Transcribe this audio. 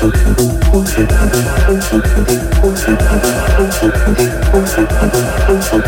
Oh, shit, I don't, oh, shit, I don't, oh, shit, I don't, oh, shit, I don't, oh, shit, I don't, oh, shit,